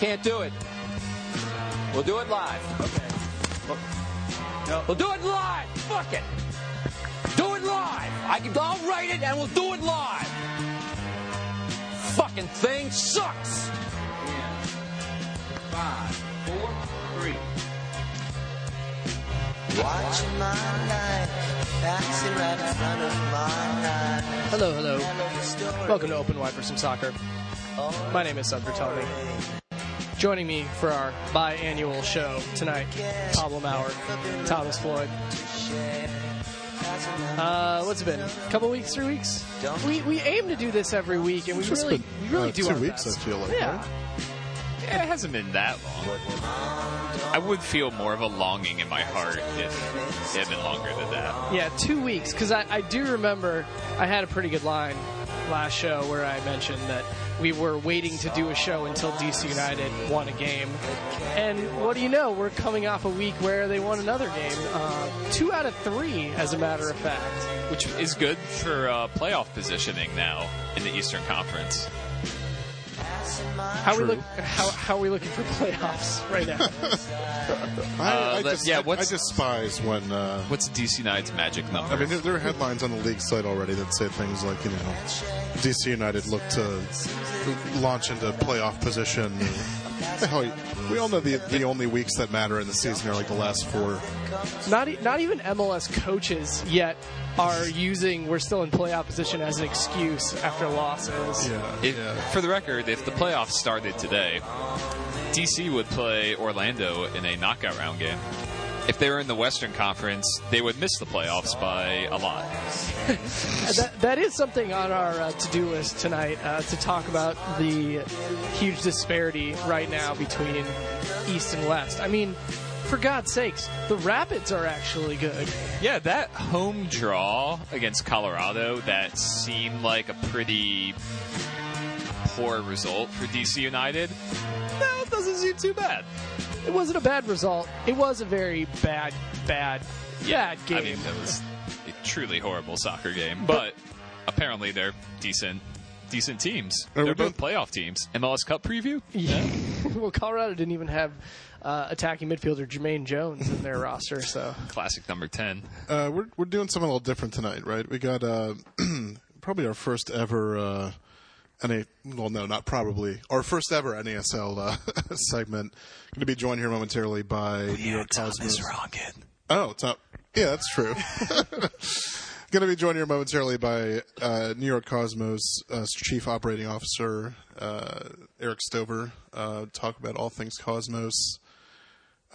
can't do it. We'll do it live. Okay. No. We'll do it live. Fuck it. Do it live. I can. I'll write it and we'll do it live. Fucking thing sucks. Five, four, three. Watching my life, passing right in front of my eyes. Hello, hello. Welcome to Open Wide for some soccer. My name is Sandra Tony. Joining me for our biannual show tonight, Pablo Maurer, Thomas Floyd. Uh, what's it been? A couple weeks, three weeks? We we aim to do this every week, and we Just really been, we really uh, do two our weeks, best. I feel like, Yeah. right? Yeah, it hasn't been that long. I would feel more of a longing in my heart if it had been longer than that. Yeah, two weeks. Because I, I do remember I had a pretty good line last show where I mentioned that we were waiting to do a show until DC United won a game. And what do you know? We're coming off a week where they won another game. Uh, two out of three, as a matter of fact. Which is good for uh, playoff positioning now in the Eastern Conference. How we look? How, how are we looking for playoffs right now? I, Uh, I let- just, yeah, I, I what's- despise when. Uh, What's DC United's magic number? I mean, there, there are headlines on the league site already that say things like, you know, DC United look to launch into playoff position. Hell, we all know the the only weeks that matter in the season are like the last four. not e- not even MLS coaches yet are using we're still in playoff position as an excuse after losses. If, For the record, if the playoffs started today, DC would play Orlando in a knockout round game. If they were in the Western Conference, they would miss the playoffs by a lot. That, that is something on our uh, to-do list tonight uh, to talk about the huge disparity right now between East and West. I mean, for God's sakes, the Rapids are actually good. Yeah, that home draw against Colorado that seemed like a pretty poor result for DC United. No, it doesn't seem too bad. It wasn't a bad result. It was a very bad, bad, bad game. I mean, that was a truly horrible soccer game, but apparently they're decent, decent teams. Are They're both both- playoff teams. MLS Cup preview. Yeah. well, Colorado didn't even have uh, attacking midfielder Jermaine Jones in their roster, so Classic number ten. Uh, we're we're doing something a little different tonight, right? We got uh, probably our first ever uh, NA. Well, no, not probably our first ever NASL uh, segment. Going to be joined here momentarily by New York Cosmos. Rocket. Oh, it's not. Yeah, that's true. Going to be joined here momentarily by uh, New York Cosmos uh, Chief Operating Officer uh, Erik Stover. Uh, talk about all things Cosmos,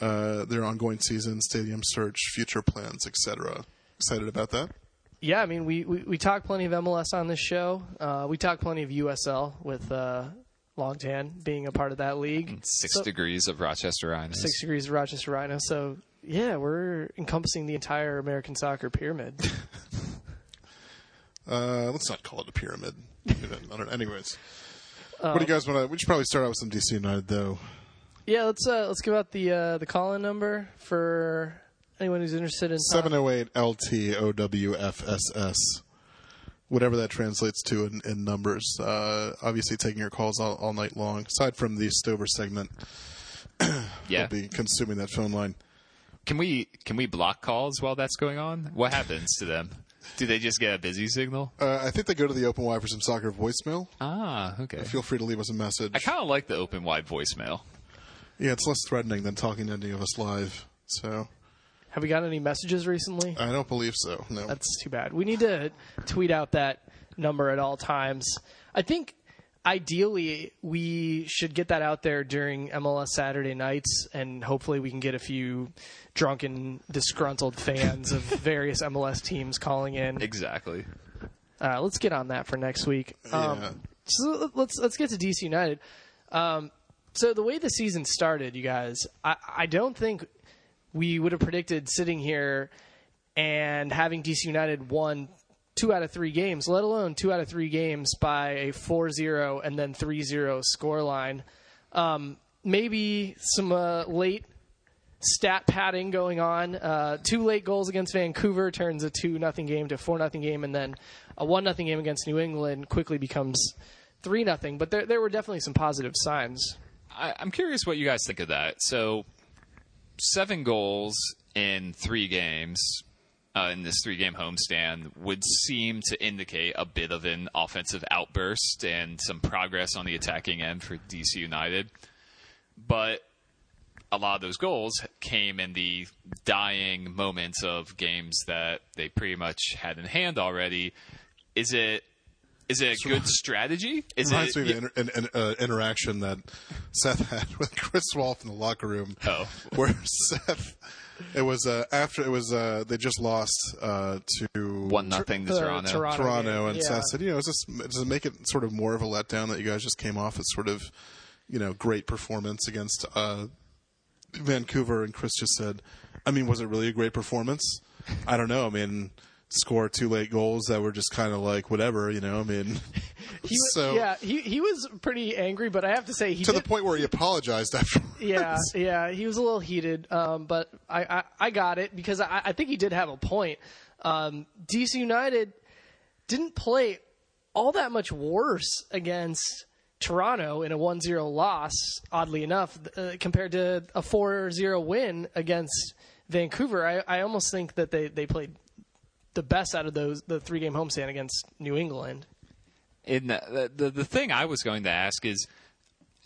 uh, their ongoing season, stadium search, future plans, etc. Excited about that. yeah. I mean, we, we, we talk plenty of MLS on this show. Uh, we talk plenty of USL with uh, Longtan being a part of that league. Six So- degrees of Rochester Rhino. Six degrees of Rochester Rhino. So yeah, we're encompassing the entire American soccer pyramid. Uh, let's not call it a pyramid. I don't know. Anyways, what do you guys want to? We should probably start out with some DC United, though. yeah, let's uh, let's give out the uh, the call in number for anyone who's interested in uh, 708 LTOWFSS. Whatever that translates to in, in numbers. Uh, obviously, taking your calls all, all night long. Aside from the Stover segment, Yeah. we'll be consuming that phone line. Can we can we block calls while that's going on? What happens to them? Do they just get a busy signal? Uh, I think they go to the open wide for some soccer voicemail. Ah, okay. Feel free to leave us a message. I kind of like the open wide voicemail. yeah, it's less threatening than talking to any of us live. So Have we got any messages recently? I don't believe so. No. That's too bad. We need to tweet out that number at all times. I think ideally we should get that out there during MLS Saturday nights, and hopefully we can get a few drunken, disgruntled fans of various MLS teams calling in. Exactly. Uh, let's get on that for next week. Um, Yeah. So let's let's get to DC United. Um, so the way the season started, you guys, I, I don't think we would have predicted sitting here and having DC United won two out of three games, let alone two out of three games by a 4-0 and then 3-0 scoreline. Um, maybe some uh, late stat padding going on. Uh, two late goals against Vancouver turns a two nothing game to four nothing game, and then a one nothing game against New England quickly becomes three nothing. But there there were definitely some positive signs. I, I'm curious what you guys think of that. So, seven goals in three games uh, in this three-game homestand would seem to indicate a bit of an offensive outburst and some progress on the attacking end for DC United. But a lot of those goals came in the dying moments of games that they pretty much had in hand already. Is it is it a good strategy? Is Reminds it me of the inter- an, an, uh, interaction that Seth had with Chris Rolfe in the locker room. Oh. where Seth, it was uh, after it was uh, they just lost uh, to one nothing to Toronto? Toronto- Toronto, and yeah. Seth said, you know, is this, does it make it sort of more of a letdown that you guys just came off as sort of, you know, great performance against uh, Vancouver? And Chris just said, I mean, was it really a great performance? I don't know. I mean, score two late goals that were just kind of like whatever, you know. I mean, He, wa- so yeah, he he was pretty angry, but I have to say he to did, the point where he apologized after. yeah, yeah, he was a little heated, um, but I, I, I got it because I, I think he did have a point. Um, DC United didn't play all that much worse against Toronto in a 1-0 loss, oddly enough, uh, compared to a 4-0 win against Vancouver. I, I almost think that they, they played the best out of those the three game homestand against New England. in the, the the thing I was going to ask is,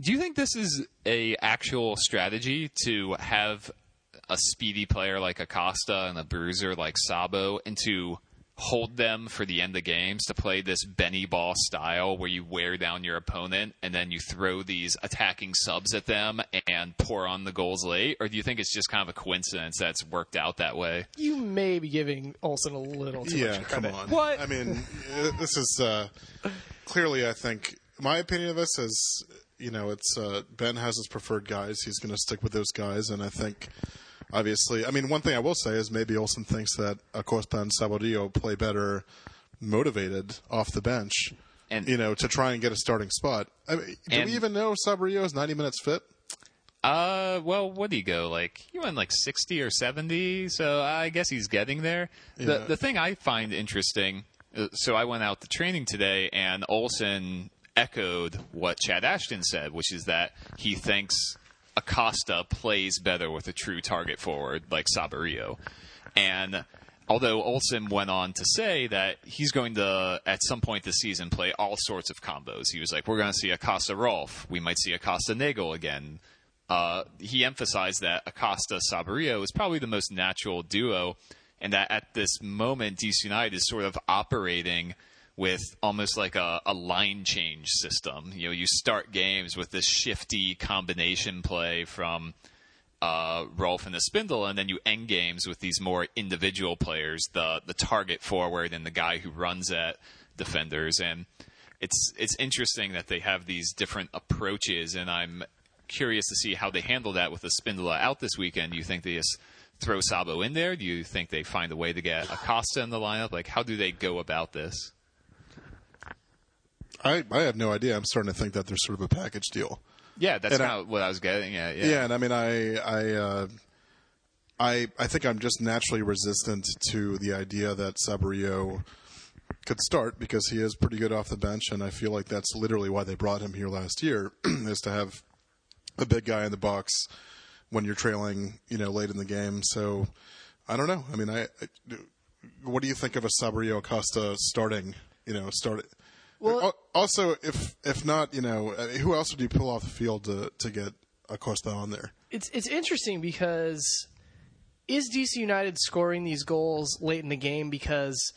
do you think this is a actual strategy to have a speedy player like Acosta and a bruiser like Sabo, and to hold them for the end of games to play this Benny ball style where you wear down your opponent and then you throw these attacking subs at them and pour on the goals late, or do you think it's just kind of a coincidence that's worked out that way? You may be giving Olsen a little too yeah, much come on. What? I mean, uh, this is uh, clearly. I think my opinion of this is, you know, it's uh, Ben has his preferred guys. He's going to stick with those guys, and I think. Obviously, I mean, one thing I will say is maybe Olsen thinks that Acosta and Saborio play better motivated off the bench, And- you know, to try and get a starting spot. I mean, do And- we even know Saborio is 90 minutes fit? Uh, well, what do you go like? You went like sixty or seventy, so I guess he's getting there. Yeah. The the thing I find interesting, uh, so I went out to training today, and Olsen echoed what Chad Ashton said, which is that he thinks Acosta plays better with a true target forward like Saborio, and. Although Olsen went on to say that he's going to, at some point this season, play all sorts of combos. He was like, we're going to see Acosta Rolfe. We might see Acosta Neagle again uh, he emphasized that Acosta Saborio is probably the most natural duo, and that at this moment, DC United is sort of operating with almost like a, a line change system. You know, you start games with this shifty combination play from uh, Rolfe and the Spindle, and then you end games with these more individual players, the the target forward and the guy who runs at defenders. And it's it's interesting that they have these different approaches, and I'm curious to see how they handle that with the Espindola out this weekend. Do you think they just throw Sabo in there? Do you think they find a way to get Acosta in the lineup? Like, how do they go about this? I, I have no idea. I'm starting to think that there's sort of a package deal. Yeah, that's kind of what I was getting at. Yeah. Yeah, and I mean, I, I, uh, I, I think I'm just naturally resistant to the idea that Saborio could start because he is pretty good off the bench, and I feel like that's literally why they brought him here last year, is to have a big guy in the box when you're trailing, you know, late in the game. So I don't know. I mean, I, I what do you think of a Saborio Costa starting? You know, start. Well- also, if if not, you know, uh, who else would you pull off the field to to get Acosta on there? It's it's interesting because is DC United scoring these goals late in the game because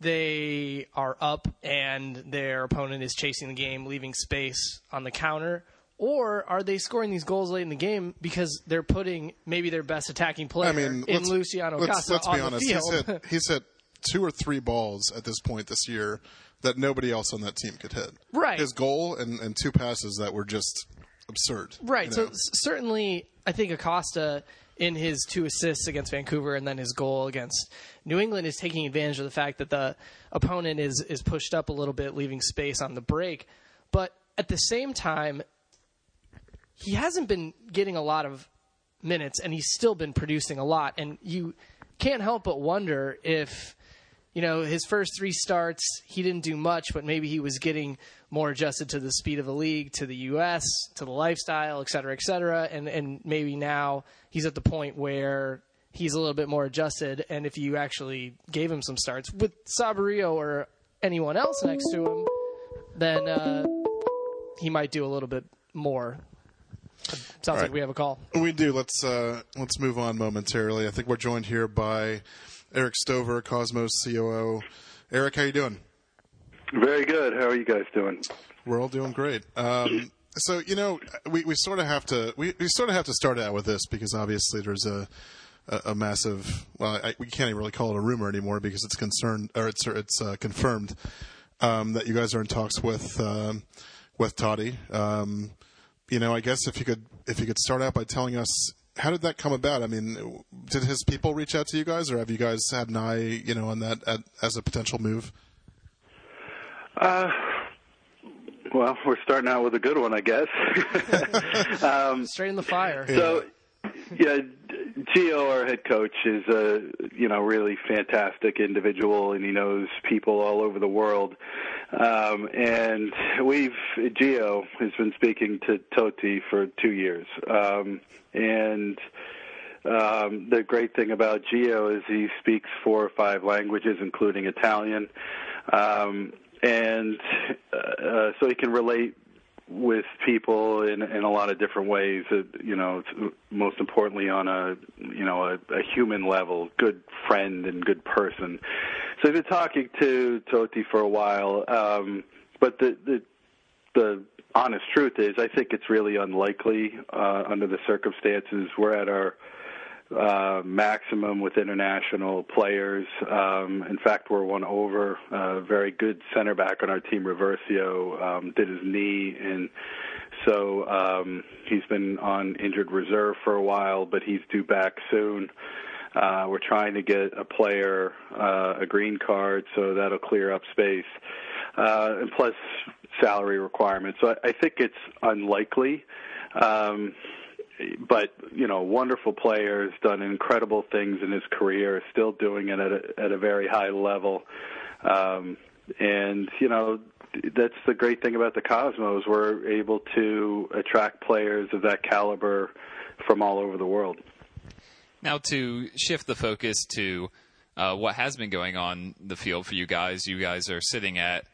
they are up and their opponent is chasing the game, leaving space on the counter? Or are they scoring these goals late in the game because they're putting maybe their best attacking player I mean, in Luciano let's, Costa let's on be honest. the He's hit, he's hit two or three balls at this point this year that nobody else on that team could hit. Right. His goal and, and two passes that were just absurd. Right. you So know? s- certainly, I think Acosta in his two assists against Vancouver and then his goal against New England is taking advantage of the fact that the opponent is is pushed up a little bit, leaving space on the break. But at the same time, he hasn't been getting a lot of minutes, and he's still been producing a lot. And you can't help but wonder if you know, his first three starts, he didn't do much, but maybe he was getting more adjusted to the speed of the league, to the U.S., to the lifestyle, et cetera, et cetera. And, and maybe now he's at the point where he's a little bit more adjusted. And if you actually gave him some starts with Saborio or anyone else next to him, then uh, he might do a little bit more. Sounds right. like we have a call. We do. Let's uh, let's move on momentarily. I think we're joined here by Erik Stover, Cosmos COO. Erik, how you doing? Very good. How are you guys doing? We're all doing great. Um, so you know, we, we sort of have to we, we sort of have to start out with this because obviously there's a a, a massive well I, we can't even really call it a rumor anymore because it's concerned or it's it's uh, confirmed um, that you guys are in talks with um, with Totti. Um, you know, I guess if you could if you could start out by telling us how did that come about? I mean, did his people reach out to you guys, or have you guys had an eye, you know, on that at, as a potential move? Uh, well, we're starting out with a good one, I guess. um, Straight in the fire. so, yeah, Gio, our head coach, is a you know really fantastic individual, and he knows people all over the world. Um, and we've Gio has been speaking to Totti for two years, um, and um, the great thing about Gio is he speaks four or five languages, including Italian, um, and uh, so he can relate with people in in a lot of different ways. Uh, you know, most importantly on a you know a, a human level, good friend and good person. So I've been talking to Totti for a while, um, but the the the honest truth is, I think it's really unlikely uh, under the circumstances. We're at our uh, maximum with international players. Um, in fact, we're one over. A very good center back on our team, Roversio, um, did his knee, and so um, he's been on injured reserve for a while, but he's due back soon. Uh, we're trying to get a player uh, a green card, so that'll clear up space, uh, and plus salary requirements. So I, I think it's unlikely. Um, but you know, wonderful player, has done incredible things in his career, still doing it at a, at a very high level. Um, and you know, that's the great thing about the Cosmos. We're able to attract players of that caliber from all over the world. Now, to shift the focus to uh, what has been going on the field for you guys, you guys are sitting at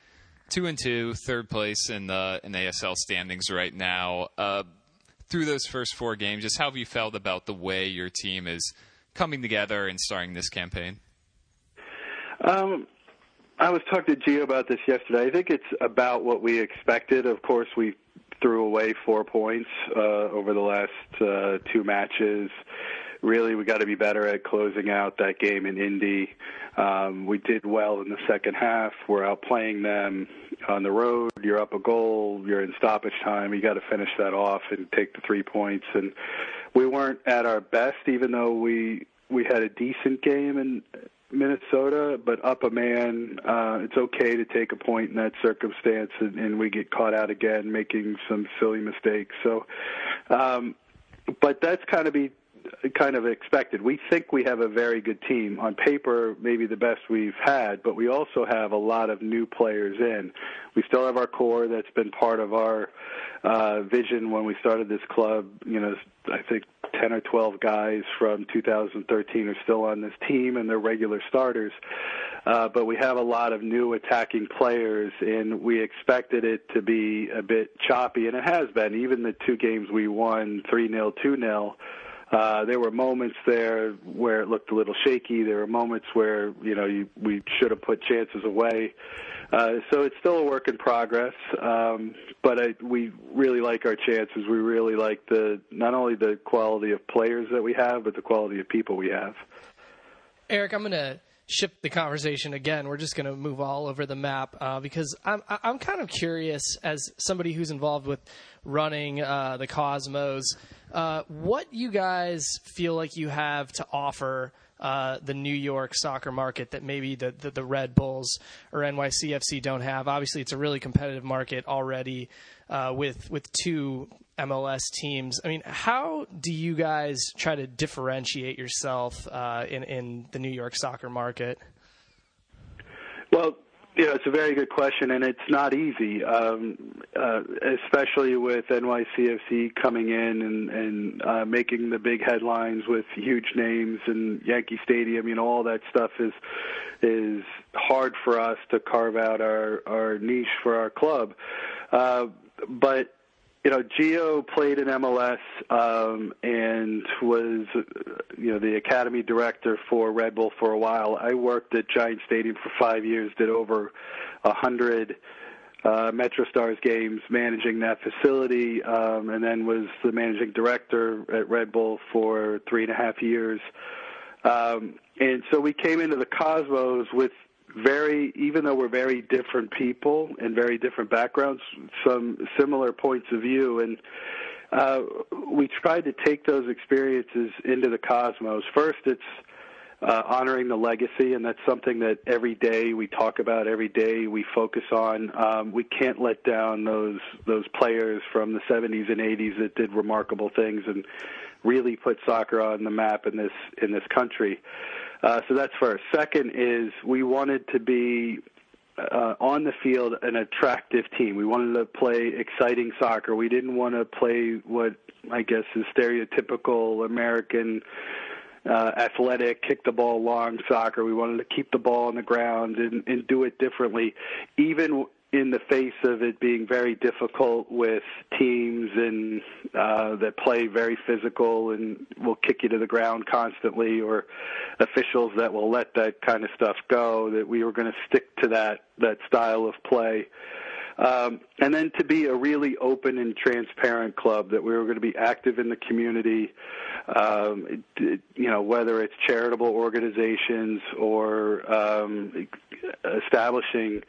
two and two, third place in the NASL standings right now. Uh, through those first four games, just how have you felt about the way your team is coming together and starting this campaign? Um, I was talking to Gio about this yesterday. I think it's about what we expected. Of course, we threw away four points uh, over the last uh, two matches. Really, we got to be better at closing out that game in Indy. Um, we did well in the second half. We're outplaying them on the road. You're up a goal. You're in stoppage time. You got to finish that off and take the three points. And we weren't at our best, even though we we had a decent game in Minnesota, but up a man, uh, it's okay to take a point in that circumstance, and, and we get caught out again making some silly mistakes. So, um, but that's kind of be kind of expected. We think we have a very good team on paper, maybe the best we've had, but we also have a lot of new players in. We still have our core that's been part of our uh, vision when we started this club. You know, I think 10 or 12 guys from 2013 are still on this team and they're regular starters. Uh, but we have a lot of new attacking players and we expected it to be a bit choppy and it has been. Even the two games we won 3-0, 2-0, uh, there were moments there where it looked a little shaky. There were moments where, you know, you, we should have put chances away. Uh, so it's still a work in progress, um, but I, we really like our chances. We really like the not only the quality of players that we have, but the quality of people we have. Erik, I'm going to shift the conversation again. We're just going to move all over the map uh, because I'm I'm kind of curious as somebody who's involved with running uh, the Cosmos, uh, what you guys feel like you have to offer. Uh, the New York soccer market that maybe the, the, the Red Bulls or NYCFC don't have. Obviously, it's a really competitive market already uh, with with two MLS teams. I mean, how do you guys try to differentiate yourself uh, in in the New York soccer market? Well, you know, it's a very good question, and it's not easy, um, uh, especially with NYCFC coming in and, and uh, making the big headlines with huge names and Yankee Stadium. You know, all that stuff is is hard for us to carve out our our niche for our club. Uh, but you know, Gio played in MLS um, and was, you know, the academy director for Red Bull for a while. I worked at Giant Stadium for five years, did over a hundred uh, MetroStars games, managing that facility, um, and then was the managing director at Red Bull for three and a half years. Um, and so we came into the Cosmos with very even though we're very different people and very different backgrounds some similar points of view. And uh, we tried to take those experiences into the cosmos. First it's uh, honoring the legacy and that's something that every day we talk about every day we focus on. Um, we can't let down those those players from the 70s and 80s that did remarkable things and really put soccer on the map in this in this country uh, so that's first. Second is we wanted to be uh, on the field an attractive team. We wanted to play exciting soccer. We didn't want to play what I guess is stereotypical American uh, athletic, kick the ball long soccer. We wanted to keep the ball on the ground and, and do it differently, even in the face of it being very difficult with teams and uh, that play very physical and will kick you to the ground constantly, or officials that will let that kind of stuff go. That we were going to stick to that that style of play. Um, and then to be a really open and transparent club that we were going to be active in the community, um, you know, whether it's charitable organizations or um, establishing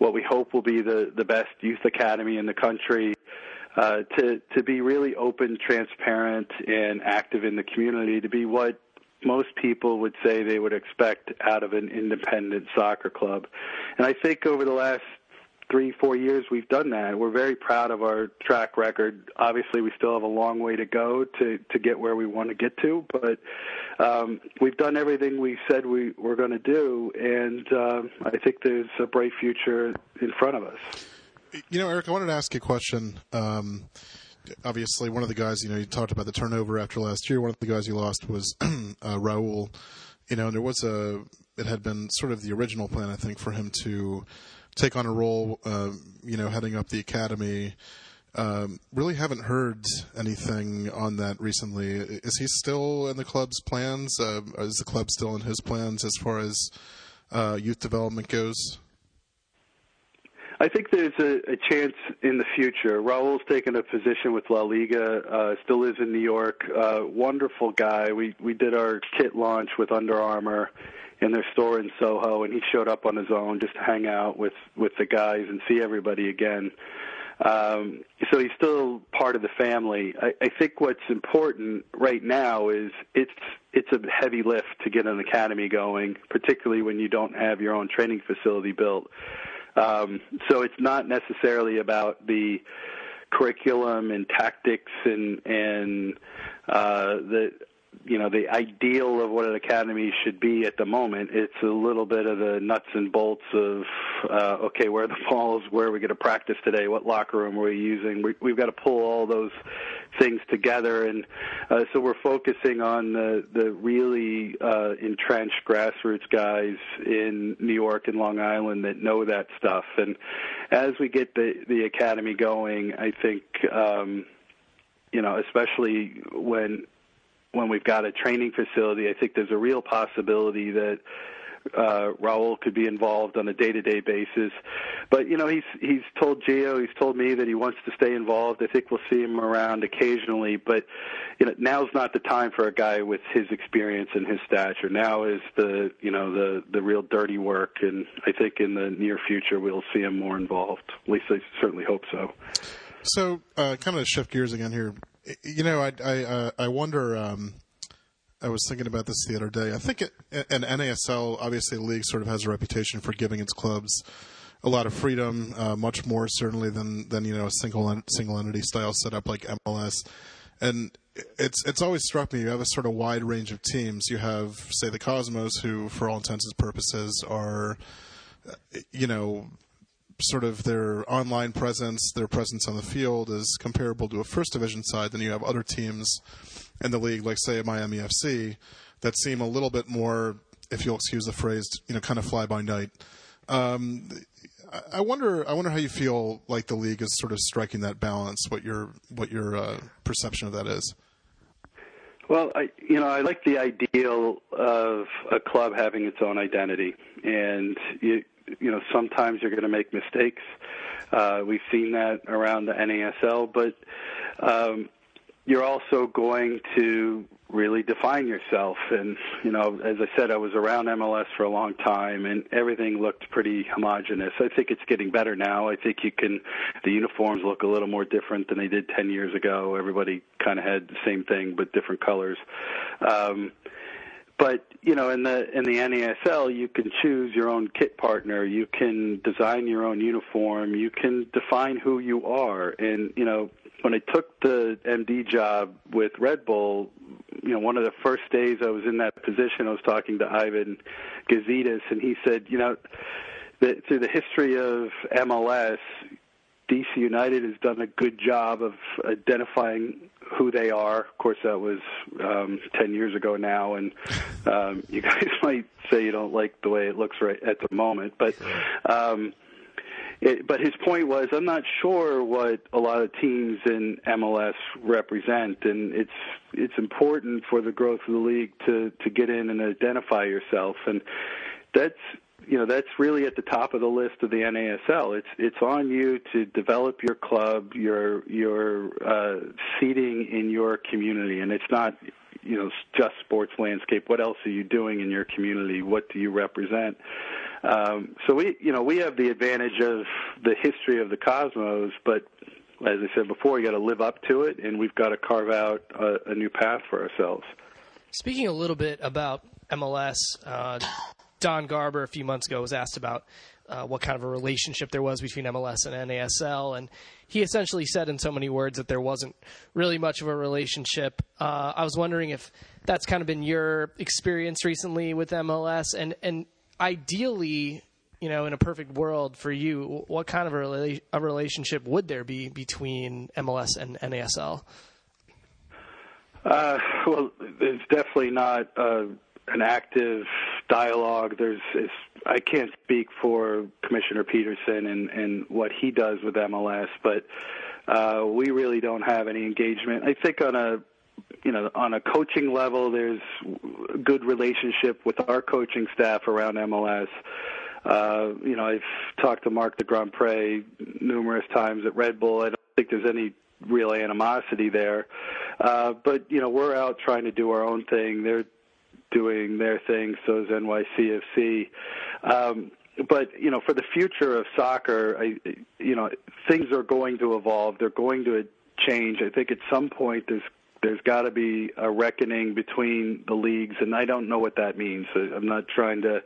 what we hope will be the, the best youth academy in the country. Uh, to to be really open, transparent, and active in the community, to be what most people would say they would expect out of an independent soccer club. And I think over the last three, four years, we've done that. We're very proud of our track record. Obviously, we still have a long way to go to to get where we want to get to, but um, we've done everything we said we were going to do, and um, I think there's a bright future in front of us. You know, Erik, I wanted to ask you a question. Um, obviously, one of the guys, you know, you talked about the turnover after last year. One of the guys you lost was uh, Raul. You know, and there was a, it had been sort of the original plan, I think, for him to take on a role, uh, you know, heading up the academy. Um, really haven't heard anything on that recently. Is he still in the club's plans? Uh, is the club still in his plans as far as uh, youth development goes? I think there's a, a chance in the future. Raul's taken a position with La Liga, uh, still lives in New York. Uh, wonderful guy. We we did our kit launch with Under Armour in their store in Soho, and he showed up on his own just to hang out with with the guys and see everybody again. Um, so he's still part of the family. I, I think what's important right now is it's it's a heavy lift to get an academy going, particularly when you don't have your own training facility built. Um, so it's not necessarily about the curriculum and tactics and and uh, the you know the ideal of what an academy should be at the moment. It's a little bit of the nuts and bolts of uh, okay, where are the balls? Where are we going to practice today? What locker room are we using? We, we've got to pull all those things together, and uh, so we're focusing on the the really uh, entrenched grassroots guys in New York and Long Island that know that stuff. And as we get the the academy going, I think. Um, you know, especially when when we've got a training facility, I think there's a real possibility that uh, Raul could be involved on a day-to-day basis. But you know, he's he's told Gio, he's told me that he wants to stay involved. I think we'll see him around occasionally, but you know, now's not the time for a guy with his experience and his stature. Now is the you know the the real dirty work, and I think in the near future we'll see him more involved. At least I certainly hope so. So, uh, kind of shift gears again here. You know, I I uh, I wonder. Um, I was thinking about this the other day. I think it, NASL, obviously, the league sort of has a reputation for giving its clubs a lot of freedom, uh, much more certainly than than you know a single single entity style setup like MLS. And it's it's always struck me you have a sort of wide range of teams. You have say the Cosmos, who for all intents and purposes are you know, sort of their online presence, their presence on the field is comparable to a first division side, then you have other teams in the league, like say Miami FC, that seem a little bit more, if you'll excuse the phrase, you know, kind of fly by night. Um, I- wonder. I wonder how you feel like the league is sort of striking that balance. What your what your uh, perception of that is. Well, I you know I like the ideal of a club having its own identity, and you you know sometimes you're going to make mistakes. Uh, we've seen that around the NASL, but um, you're also going to really define yourself. And you know, as I said, I was around MLS for a long time, and everything looked pretty homogenous. I think it's getting better now. I think you can. The uniforms look a little more different than they did 10 years ago. Everybody kind of had the same thing but different colors. Um, but you know, in the in the NASL, you can choose your own kit partner. You can design your own uniform. You can define who you are. And you know, when I took the MD job with Red Bull, you know, one of the first days I was in that position, I was talking to Ivan Gazidis, and he said, you know, that through the history of MLS, DC United has done a good job of identifying who they are. Of course, that was um, 10 years ago now, and um, you guys might say you don't like the way it looks right at the moment, but. Um, it, but his point was, I'm not sure what a lot of teams in MLS represent, and it's it's important for the growth of the league to to get in and identify yourself, and that's you know that's really at the top of the list of the NASL. It's it's on you to develop your club, your your uh, seating in your community, and it's not you know just sports landscape. What else are you doing in your community? What do you represent? Um, so we you know we have the advantage of the history of the Cosmos, but as I said before, you got to live up to it, and we've got to carve out a, a new path for ourselves. Speaking a little bit about MLS, uh, Don Garber a few months ago was asked about uh, what kind of a relationship there was between MLS and NASL, and he essentially said in so many words that there wasn't really much of a relationship. Uh, I was wondering if that's kind of been your experience recently with MLS, and and ideally, you know, in a perfect world for you, what kind of a, rela- a relationship would there be between MLS and NASL? Uh, well, it's definitely not uh, an active dialogue. There's, I can't speak for Commissioner Peterson and, and what he does with MLS, but uh, we really don't have any engagement. I think on a you know, on a coaching level, there's good relationship with our coaching staff around MLS. Uh, you know, I've talked to Marc de Grandpré numerous times at Red Bull. I don't think there's any real animosity there. Uh, but, you know, we're out trying to do our own thing. They're doing their thing, so is NYCFC. Um, but you know, for the future of soccer, I, you know, things are going to evolve. They're going to change. I think at some point there's there's got to be a reckoning between the leagues, and I don't know what that means. I'm not trying to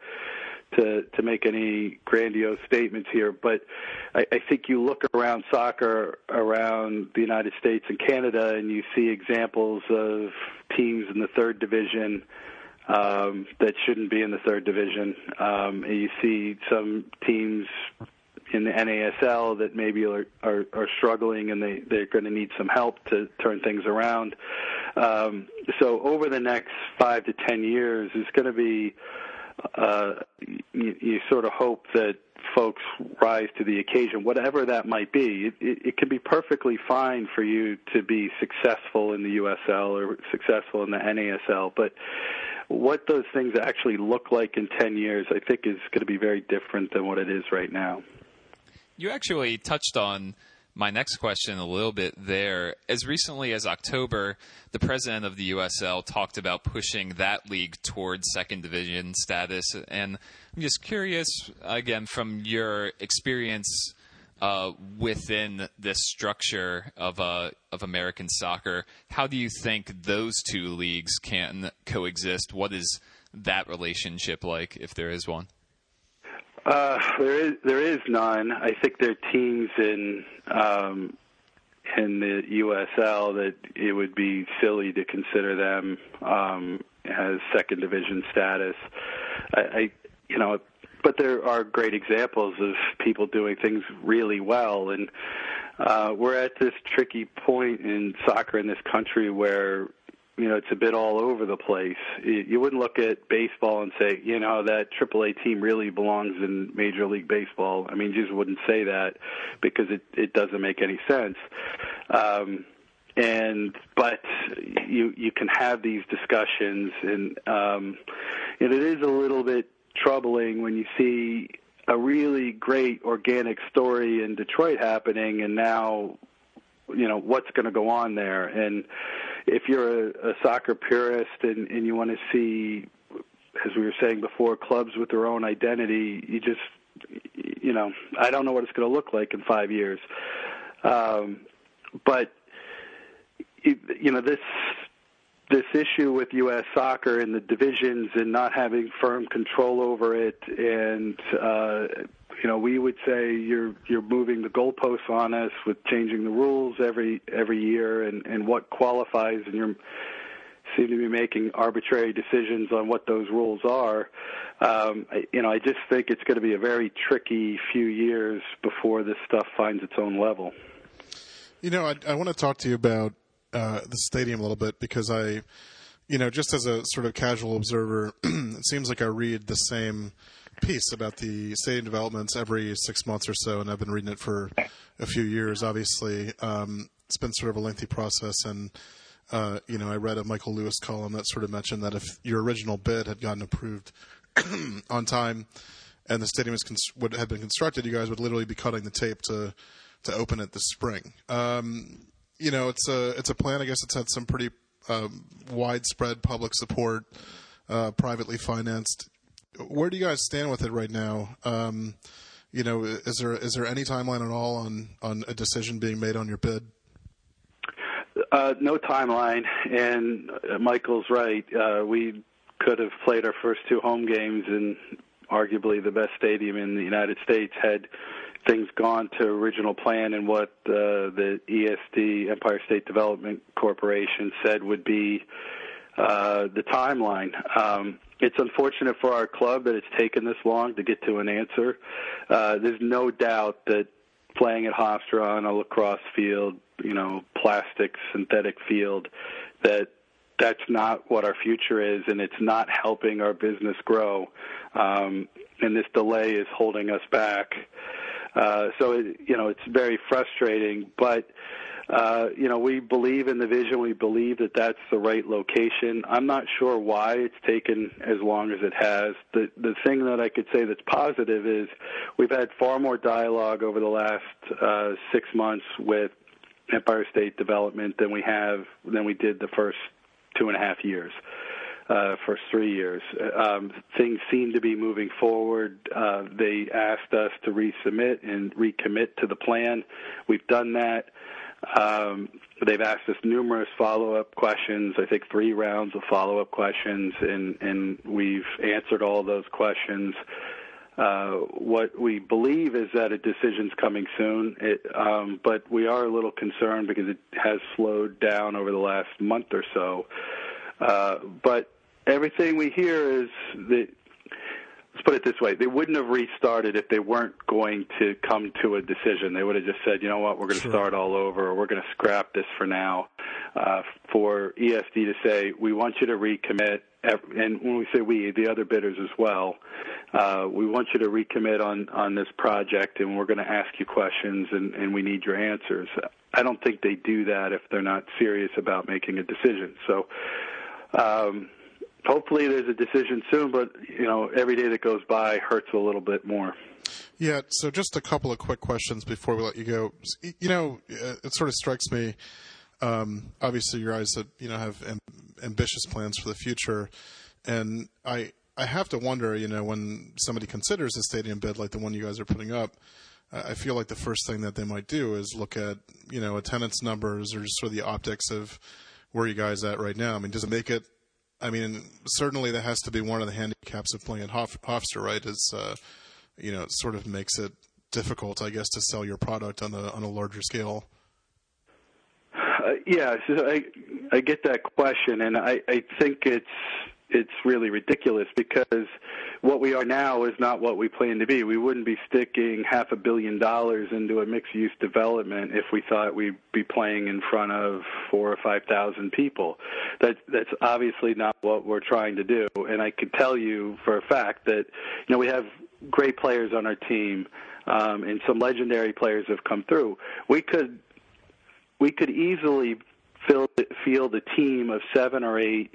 to to make any grandiose statements here, but I, I think you look around soccer around the United States and Canada, and you see examples of teams in the third division um, that shouldn't be in the third division. Um, and you see some teams in the NASL that maybe are, are, are struggling and they, they're going to need some help to turn things around. Um, so over the next five to ten years, it's going to be uh, you, you sort of hope that folks rise to the occasion, whatever that might be. It, it, it can be perfectly fine for you to be successful in the USL or successful in the NASL, but what those things actually look like in 10 years, I think, is going to be very different than what it is right now. You actually touched on my next question a little bit there. As recently as October, the president of the USL talked about pushing that league towards second division status. And I'm just curious, again, from your experience uh, within this structure of uh, of American soccer, how do you think those two leagues can coexist? What is that relationship like, if there is one? Uh, there is there is none. I think there are teams in um, in the USL that it would be silly to consider them um, as second division status. I, I you know but there are great examples of people doing things really well, and uh, we're at this tricky point in soccer in this country where you know it's a bit all over the place. You wouldn't look at baseball and say, you know, that AAA team really belongs in Major League Baseball. I mean, you just wouldn't say that because it it doesn't make any sense. Um, and but you you can have these discussions, and um, and it is a little bit troubling when you see a really great organic story in Detroit happening, and now you know what's going to go on there and if you're a, a soccer purist and, and you want to see, as we were saying before, clubs with their own identity, you just, you know, I don't know what it's going to look like in five years. Um, but you know this this issue with U.S. soccer and the divisions and not having firm control over it, and uh, you know, we would say you're you're moving the goalposts on us with changing the rules every every year, and and what qualifies, and you're seem to be making arbitrary decisions on what those rules are. Um, I, you know, I just think it's going to be a very tricky few years before this stuff finds its own level. You know, I, I want to talk to you about uh, the stadium a little bit because I, you know, just as a sort of casual observer, it seems like I read the same piece about the stadium developments every six months or so, and I've been reading it for a few years. Obviously, um, it's been sort of a lengthy process, and uh, you know, I read a Michael Lewis column that sort of mentioned that if your original bid had gotten approved on time and the stadium was cons- would have been constructed, you guys would literally be cutting the tape to to open it this spring. Um, you know, it's a it's a plan. I guess it's had some pretty um, widespread public support, uh, privately financed where do you guys stand with it right now? Um, you know, is there is there any timeline at all on on a decision being made on your bid? Uh, no timeline, and Michael's right. Uh, we could have played our first two home games in arguably the best stadium in the United States had things gone to original plan and what uh, the ESD Empire State Development Corporation said would be uh, the timeline. Um, it's unfortunate for our club that it's taken this long to get to an answer. Uh, there's no doubt that playing at Hofstra on a lacrosse field, you know, plastic synthetic field, that that's not what our future is, and it's not helping our business grow. Um, and this delay is holding us back. Uh, so it, you know, it's very frustrating, but uh, you know, we believe in the vision. We believe that that's the right location. I'm not sure why it's taken as long as it has. The the thing that I could say that's positive is we've had far more dialogue over the last uh, six months with Empire State Development than we have than we did the first two and a half years. Uh, three years. Um, things seem to be moving forward. Uh, they asked us to resubmit and recommit to the plan. We've done that. Um, they've asked us numerous follow-up questions. I think three rounds of follow-up questions, and and we've answered all those questions. Uh, what we believe is that a decision's coming soon, it, um, but we are a little concerned because it has slowed down over the last month or so. Uh, but everything we hear is that let's put it this way: they wouldn't have restarted if they weren't going to come to a decision. They would have just said, you know what, we're going to sure. start all over, or we're going to scrap this for now. Uh, for ESD to say, we want you to recommit, and when we say we, the other bidders as well, uh, we want you to recommit on on this project, and we're going to ask you questions, and, and we need your answers. I don't think they do that if they're not serious about making a decision. So. Um, hopefully there's a decision soon, but you know, every day that goes by hurts a little bit more. Yeah. So just a couple of quick questions before we let you go. You know, uh, it sort of strikes me. Um, obviously, you guys that you know have amb- ambitious plans for the future, and I I have to wonder, you know, when somebody considers a stadium bid like the one you guys are putting up. I feel like the first thing that they might do is look at, you know, attendance numbers or just sort of the optics of where you guys at right now. I mean, does it make it I mean, certainly that has to be one of the handicaps of playing Hof- Hofstra, right? Is uh, you know, it sort of makes it difficult, I guess, to sell your product on a on a larger scale. Uh, yeah, so I I get that question, and I I think it's it's really ridiculous because what we are now is not what we plan to be. We wouldn't be sticking half a billion dollars into a mixed use development if we thought we'd be playing in front of four or five thousand people. That that's obviously not what we're trying to do. And I can tell you for a fact that you know we have great players on our team, um, and some legendary players have come through. We could we could easily fill, field a team of seven or eight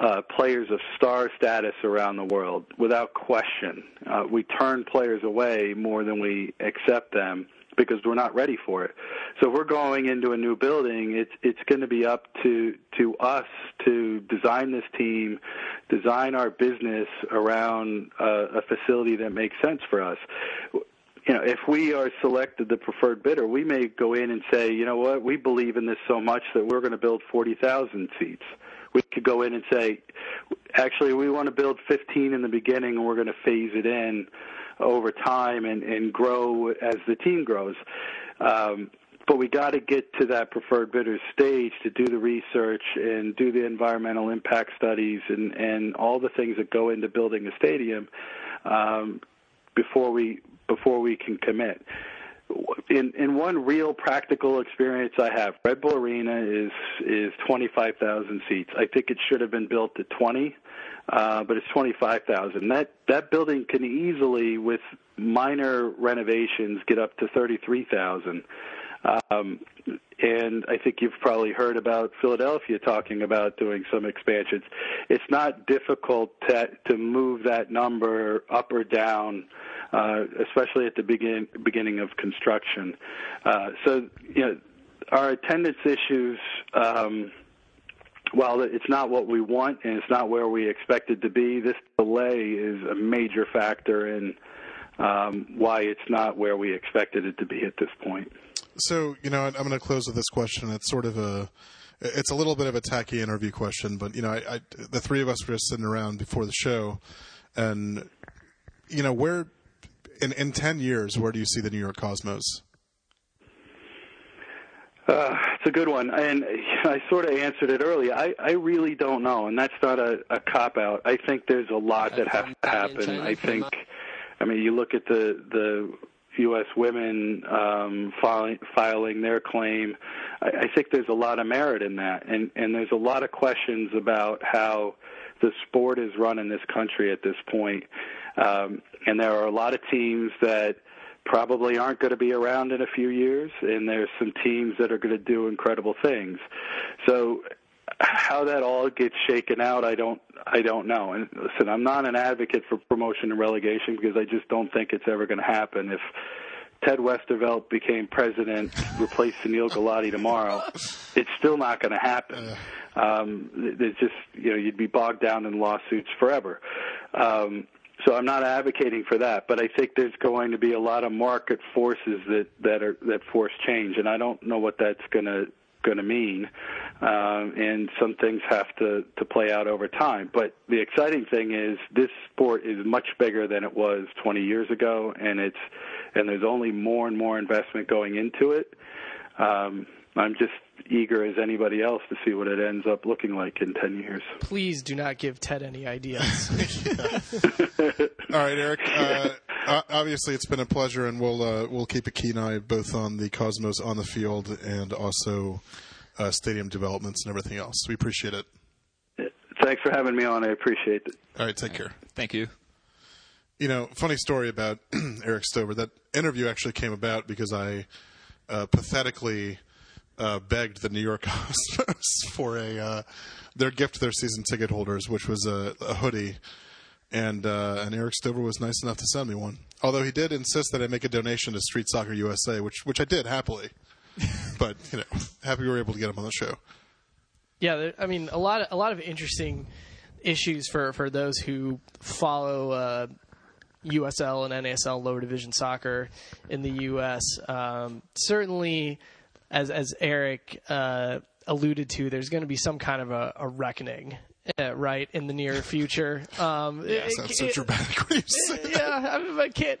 uh, players of star status around the world without question. Uh, we turn players away more than we accept them because we're not ready for it. So if we're going into a new building, it's it's going to be up to to us to design this team, design our business around uh, a facility that makes sense for us you know, if we are selected the preferred bidder, we may go in and say, you know what, we believe in this so much that we're going to build 40,000 seats we could go in and say, actually, we want to build 15 in the beginning, and we're going to phase it in over time and, and grow as the team grows. Um, but we got to get to that preferred bidder stage to do the research and do the environmental impact studies and, and all the things that go into building a stadium um, before we before we can commit in in one real practical experience I have, Red Bull Arena is is 25,000 seats. I think it should have been built to 20, uh, but it's 25,000. That that building can easily, with minor renovations, get up to 33,000. Um, and I think you've probably heard about Philadelphia talking about doing some expansions. It's not difficult to to move that number up or down uh, especially at the begin, beginning of construction. Uh, so, you know, our attendance issues, um, while it's not what we want and it's not where we expect it to be, this delay is a major factor in um, why it's not where we expected it to be at this point. So, you know, I'm going to close with this question. It's sort of a it's a little bit of a tacky interview question, but you know, I, I, the three of us were just sitting around before the show, and you know, where in in ten years, where do you see the New York Cosmos? Uh, it's a good one, and I sort of answered it earlier. I, I really don't know, and that's not a, a cop out. I think there's a lot that has to happen. I think, I mean, you look at the the U.S. women um, filing, filing their claim. I, I think there's a lot of merit in that, and and there's a lot of questions about how the sport is run in this country at this point. Um, and there are a lot of teams that probably aren't going to be around in a few years, and there's some teams that are going to do incredible things. So how that all gets shaken out, I don't I don't know. And listen, I'm not an advocate for promotion and relegation because I just don't think it's ever going to happen. If Ted Westervelt became president, replaced Sunil Gulati tomorrow, it's still not going to happen. Um, there's just you know you'd be bogged down in lawsuits forever. Um, so I'm not advocating for that, but I think there's going to be a lot of market forces that that are that force change, and I don't know what that's going to going to mean. Um, and some things have to to play out over time. But the exciting thing is this sport is much bigger than it was 20 years ago, and it's and there's only more and more investment going into it. Um, I'm just eager as anybody else to see what it ends up looking like in 10 years. Please do not give Ted any ideas. All right, Erik. Uh, obviously, it's been a pleasure, and we'll uh, we'll keep a keen eye both on the Cosmos on the field and also uh, stadium developments and everything else. We appreciate it. Thanks for having me on. I appreciate it. All right, take care. Thank you. You know, funny story about Erik Stover. That interview actually came about because I uh, pathetically uh, begged the New York Cosmos for a uh, their gift to their season ticket holders, which was a, a hoodie, and uh, and Erik Stover was nice enough to send me one. Although he did insist that I make a donation to Street Soccer USA, which which I did happily. but you know, happy we were able to get him on the show. Yeah, I mean a lot of a lot of interesting issues for for those who follow. Uh, USL and NASL lower division soccer in the U.S. Um, certainly, as as Erik uh, alluded to, there's going to be some kind of a, a reckoning. Uh, right in the near future. Um, yeah, sounds so dramatic when you say that. Yeah, I, mean, I can't.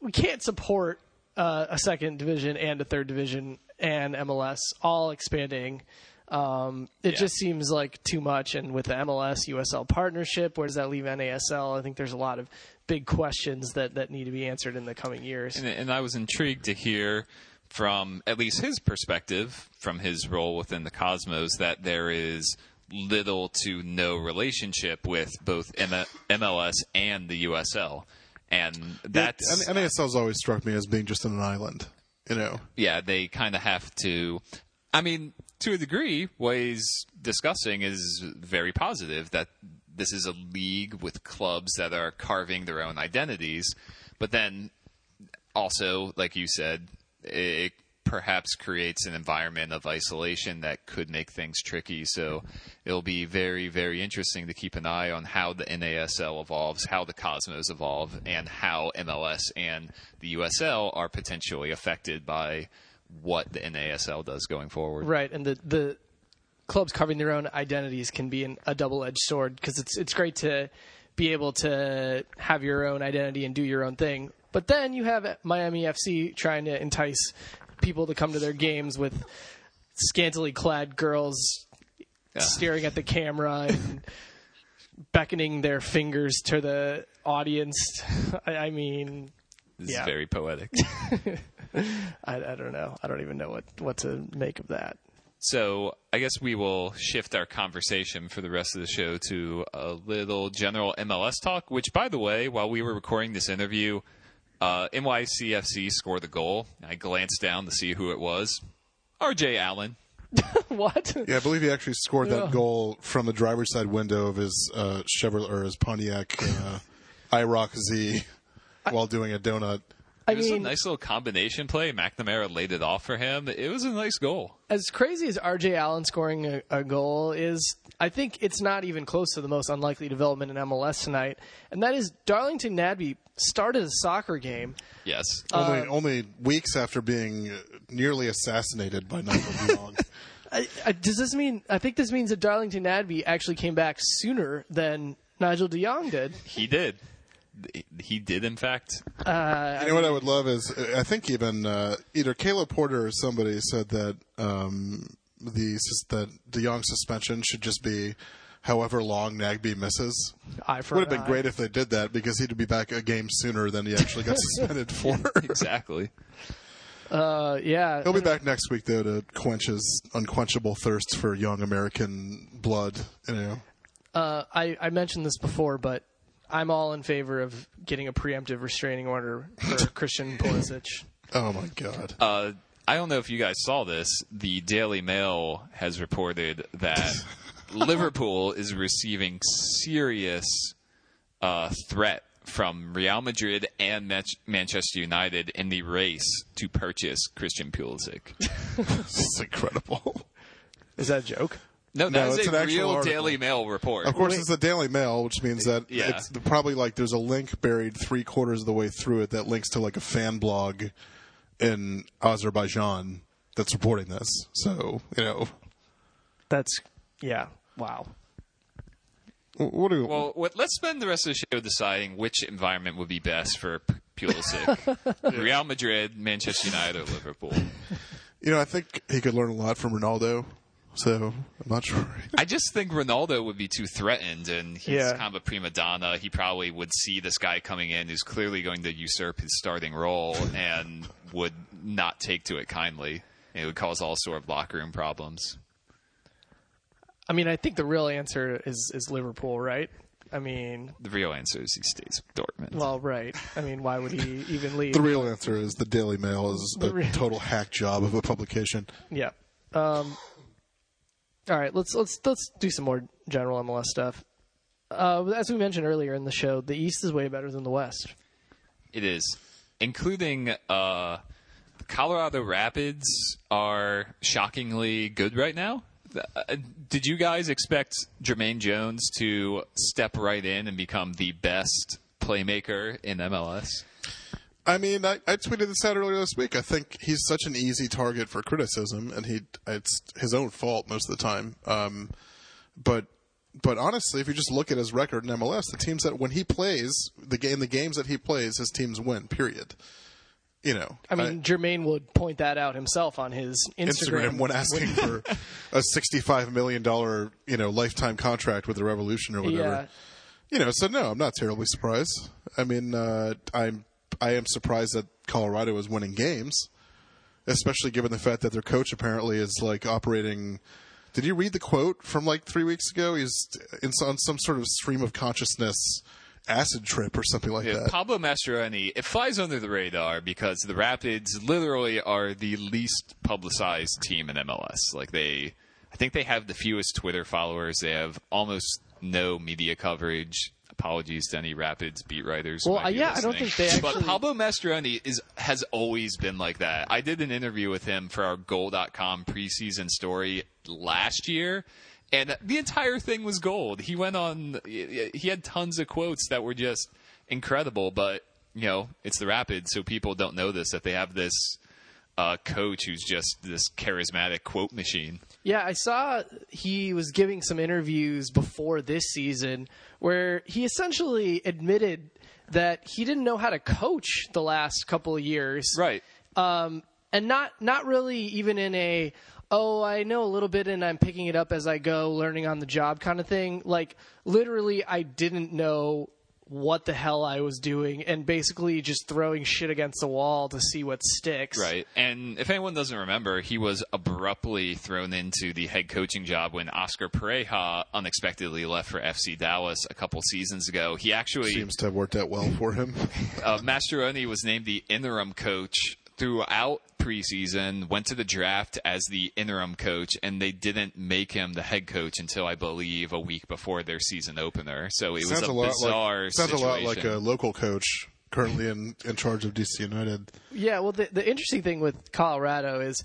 We can't support uh, a second division and a third division and MLS all expanding Um, it just seems like too much. And with the MLS USL partnership, where does that leave NASL? I think there's a lot of big questions that, that need to be answered in the coming years. And, and I was intrigued to hear from at least his perspective, from his role within the Cosmos, that there is little to no relationship with both M- MLS and the USL. And that's NASL's always struck me as being just an island. You know, yeah, they kind of have to. I mean, to a degree, what he's discussing is very positive that this is a league with clubs that are carving their own identities, but then also, like you said, it perhaps creates an environment of isolation that could make things tricky. So it'll be very, very interesting to keep an eye on how the NASL evolves, how the Cosmos evolve, and how MLS and the USL are potentially affected by what the NASL does going forward. Right, and the the clubs carving their own identities can be an, a double edged sword because it's it's great to be able to have your own identity and do your own thing, but then you have Miami FC trying to entice people to come to their games with scantily clad girls Yeah. staring at the camera and beckoning their fingers to the audience. I, I mean, This Yeah. is very poetic. I, I don't know. I don't even know what, what to make of that. So I guess we will shift our conversation for the rest of the show to a little general MLS talk. Which, by the way, while we were recording this interview, uh, NYCFC scored the goal. I glanced down to see who it was. R.J. Allen. what? yeah, I believe he actually scored that Yeah. goal from the driver's side window of his uh, Chevrolet or his Pontiac uh, IROC Z while doing a donut. I It was mean, a nice little combination play. McNamara laid it off for him. It was a nice goal. as crazy as RJ Allen scoring a, a goal is, I think it's not even close to the most unlikely development in MLS tonight. And that is Darlington Nagbe started a soccer game. Yes. Only, Uh, only weeks after being nearly assassinated by Nigel de Jong. I, I, does this mean? I think this means that Darlington Nagbe actually came back sooner than Nigel De Jong did. He did. He did, in fact. You know what I would love is I think even uh, either Caleb Porter or somebody said that um, the that De Jong suspension should just be however long Nagbe misses. Eye for Would have been eye. great if they did that because he'd be back a game sooner than he actually got suspended for. Exactly. Uh, yeah, He'll be back next week though to quench his unquenchable thirst for young American blood. You know, uh, I, I mentioned this before, but I'm all in favor of getting a preemptive restraining order for Christian Pulisic. oh my god. Uh, I don't know if you guys saw this. The Daily Mail has reported that Liverpool is receiving serious uh, threat from Real Madrid and Man- Manchester United in the race to purchase Christian Pulisic. This is incredible. Is that a joke? No, No, that's it's a an real article. Daily Mail report. Of course, it's the Daily Mail, which means that Yeah. it's probably like there's a link buried three quarters of the way through it that links to like a fan blog in Azerbaijan that's reporting this. So you know, That's yeah. Wow. what do Well, what, let's spend the rest of the show deciding which environment would be best for P- Pulisic: Real Madrid, Manchester United, or Liverpool. you know? I think he could learn a lot from Ronaldo. So I'm not sure. I just think Ronaldo would be too threatened, and he's Yeah. kind of a prima donna. He probably would see this guy coming in who's clearly going to usurp his starting role and would not take to it kindly. It would cause all sort of locker room problems. I mean, I think the real answer is is Liverpool, right? I mean, The real answer is he stays with Dortmund. well, right. I mean, why would he even leave? The real answer is the Daily Mail is a The real- total hack job of a publication. Yeah. Um, all right, let's let's let's do some more general MLS stuff. Uh, as we mentioned earlier in the show, the East is way better than the West. It is, including uh, Colorado Rapids are shockingly good right now. Did you guys expect Jermaine Jones to step right in and become the best playmaker in MLS? I mean, I, I tweeted this out earlier this week. I think he's such an easy target for criticism, and he it's his own fault most of the time. Um, but but honestly, if you just look at his record in MLS, the teams that when he plays the game, the games that he plays, his teams win. Period. You know, I mean, Jermaine would point that out himself on his Instagram. Instagram when asking for a sixty-five million dollar, you know, lifetime contract with the Revolution or whatever. Yeah. You know, so no, I'm not terribly surprised. I mean, uh, I'm I am surprised that Colorado is winning games, especially given the fact that their coach apparently is like operating. Did you read the quote from like three weeks ago? He's in, on some sort of stream of consciousness acid trip or something like Yeah, that. Pablo Mastroeni, it flies under the radar because the Rapids literally are the least publicized team in MLS. Like they, I think they have the fewest Twitter followers. They have almost no media coverage. Apologies to any Rapids beat writers. Well, uh, yeah, I don't think they But actually- Pablo Mastroeni is has always been like that. I did an interview with him for our Goal.com preseason story last year. And the entire thing was gold. He went on. He had tons of quotes that were just incredible. But you know, it's the Rapids, so people don't know this that they have this uh, coach who's just this charismatic quote machine. Yeah, I saw he was giving some interviews before this season where he essentially admitted that he didn't know how to coach the last couple of years. Right. Um, and not not really even in a oh I know a little bit and I'm picking it up as I go, learning on the job kind of thing. Like literally, I didn't know what the hell I was doing, and basically just throwing shit against the wall to see what sticks. Right. And if anyone doesn't remember, he was abruptly thrown into the head coaching job when Oscar Pareja unexpectedly left for FC Dallas a couple seasons ago. He actually Seems to have worked out well for him. uh, Mastroeni was named the interim coach throughout preseason, went to the draft as the interim coach, and they didn't make him the head coach until I believe a week before their season opener. So it was sounds a, a lot bizarre like sounds a lot like a local coach currently in, in charge of DC United. Yeah, well, the, the interesting thing with Colorado is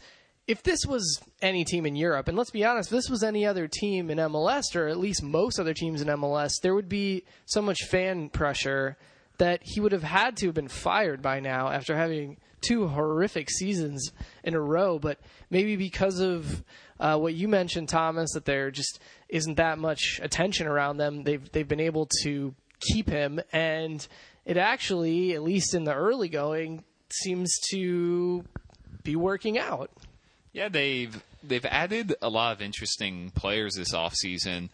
if this was any team in Europe, and let's be honest, if this was any other team in MLS, or at least most other teams in MLS, there would be so much fan pressure that he would have had to have been fired by now after having two horrific seasons in a row. But maybe because of uh, what you mentioned, Thomas, that there just isn't that much attention around them, they've they've been able to keep him, and it actually, at least in the early going, seems to be working out. Yeah, they've they've added a lot of interesting players this offseason.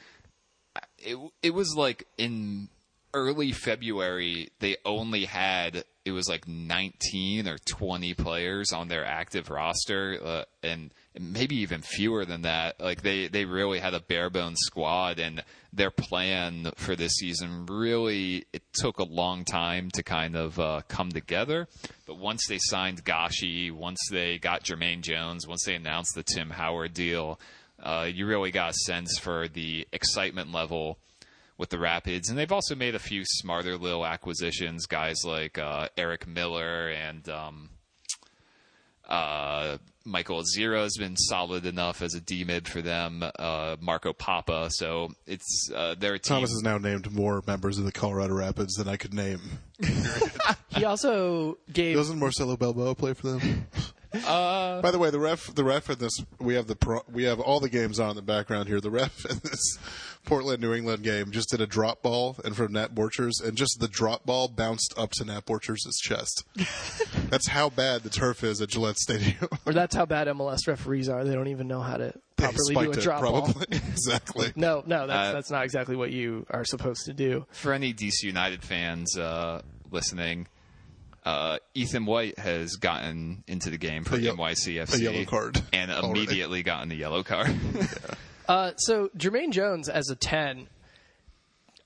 It it was like in early February they only had it was like 19 or 20 players on their active roster uh, and maybe even fewer than that. Like they they really had a bare bones squad and their plan for this season really it took a long time to kind of uh, come together. But once they signed Gashi once they got Jermaine Jones once they announced the Tim Howard deal uh, you really got a sense for the excitement level with the Rapids, and they've also made a few smarter little acquisitions. Guys like uh, Eric Miller and um, uh, Michael Azira has been solid enough as a D mid for them. Uh, Marco Pappa, so it's uh, their team. Thomas has now named more members of the Colorado Rapids than I could name. He also gave Doesn't Marcelo Balboa play for them? Uh, By the way, the ref, the ref in this, we have the pro, we have all the games on in the background here. The ref in this Portland New England game just did a drop ball in front of Nat Borchers, and just the drop ball bounced up to Nat Borchers' chest. That's how bad the turf is at Gillette Stadium. or that's how bad MLS referees are. They don't even know how to properly do spiked a it, drop ball. exactly. No, no, that's Uh, that's not exactly what you are supposed to do. for any DC United fans uh, listening, uh, Ethan White has gotten into the game for A ye- NYCFC, a yellow card and already. immediately gotten the yellow card. Uh, so Jermaine Jones as a ten.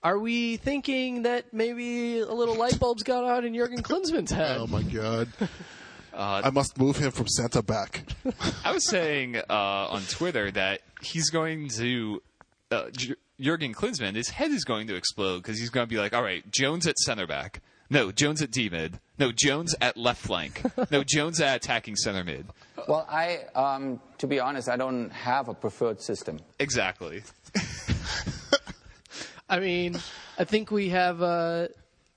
Are we thinking that maybe a little light bulbs got on in Jurgen Klinsmann's head? Oh my god! Uh, I must move him from center back. I was saying uh, on Twitter that he's going to uh, J- Jurgen Klinsmann. His head is going to explode because he's going to be like, "All right, Jones at center back. No, Jones at D mid. No, Jones at left flank. No, Jones at attacking center mid. Well, I, um, to be honest, I don't have a preferred system. Exactly. I mean, I think we have uh,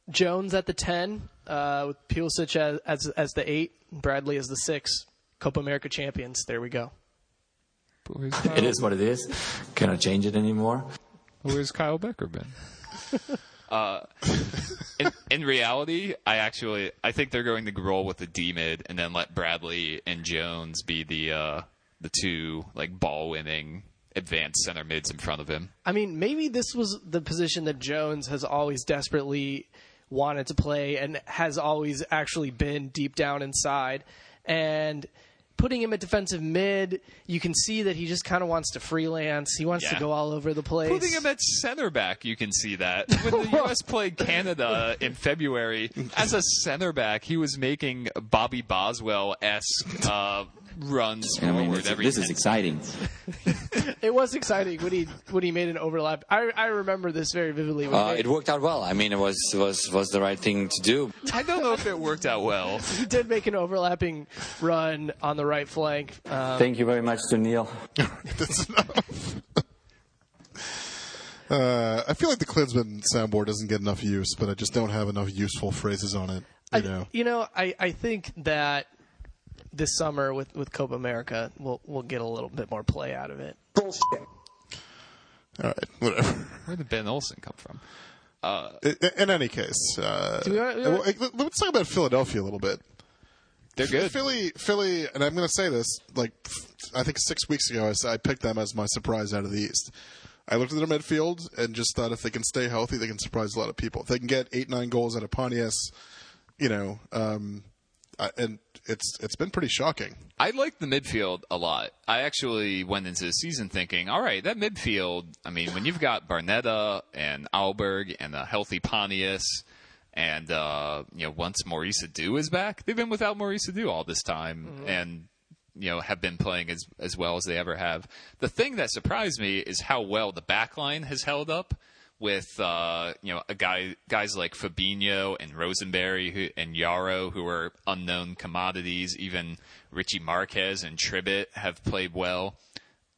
Jones at the ten, uh, with Pulisic as, as as the eight, Bradley as the six. Copa America champions. There we go. It is what it is. Cannot change it anymore. Where's Kyle Becker been? in, in reality, I actually I think they're going to roll with the D mid and then let Bradley and Jones be the uh, the two like ball winning advanced center mids in front of him. I mean, maybe this was the position that Jones has always desperately wanted to play and has always actually been deep down inside. And putting him at defensive mid, you can see that he just kind of wants to freelance. He wants to go all over the place. Putting him at center back, you can see that. When the U.S. played Canada in February, as a center back, he was making Bobby Boswell esque uh, runs I mean, forward every this is exciting. it was exciting when he when he made an overlap. I I remember this very vividly. When Uh, made- it worked out well. I mean, it was was was the right thing to do. I don't know if it worked out well. he did make an overlapping run on the right flank. Um, Thank you very much to Neil. That's enough. Uh, I feel like the Klinsmann soundboard doesn't get enough use, but I just don't have enough useful phrases on it. You I, know, you know, I, I think that this summer with, with Copa America, we'll we'll get a little bit more play out of it. Bullshit. All right, whatever. Where did Ben Olsen come from? In, in any case, uh, Do we want- well, let- let's talk about Philadelphia a little bit. They're good. Philly, Philly, and I'm going to say this. Like, I think six weeks ago, I, I picked them as my surprise out of the East. I looked at their midfield and just thought if they can stay healthy, they can surprise a lot of people. If they can get eight, nine goals out of Pontius, you know, um, and it's it's been pretty shocking. I like the midfield a lot. I actually went into the season thinking, all right, that midfield. I mean, when you've got Barnetta and Alberg and a healthy Pontius, and uh, you know, once Maurice Edu is back, they've been without Maurice Edu all this time, and you know, have been playing as as well as they ever have. The thing that surprised me is how well the back line has held up. With uh, you know a guy guys like Fabinho and Rosenberry who, and Yaro who are unknown commodities. Even Richie Marquez and Tribbett have played well.